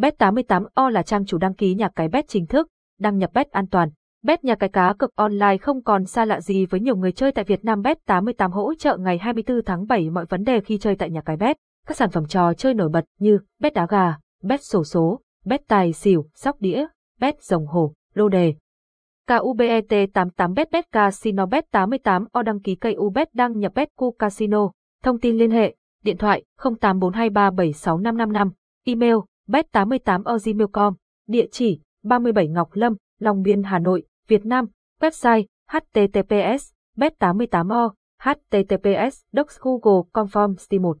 Bet88O là trang chủ đăng ký nhà cái bet chính thức, đăng nhập bet an toàn. Bet nhà cái cá cực online không còn xa lạ gì với nhiều người chơi tại Việt Nam Bet88 hỗ trợ ngày 24 tháng 7 mọi vấn đề khi chơi tại nhà cái bet. Các sản phẩm trò chơi nổi bật như bet đá gà, bet sổ số, bet tài xỉu, sóc đĩa, bet rồng hổ, lô đề. KUBET 88 bet bet casino bet 88 o đăng ký cây UBET đăng nhập bet cu casino. Thông tin liên hệ, điện thoại 0842376555, email bet88o.gmail.com, địa chỉ 37 Ngọc Lâm, Long Biên Hà Nội, Việt Nam, website https bet88o https docs google conform 1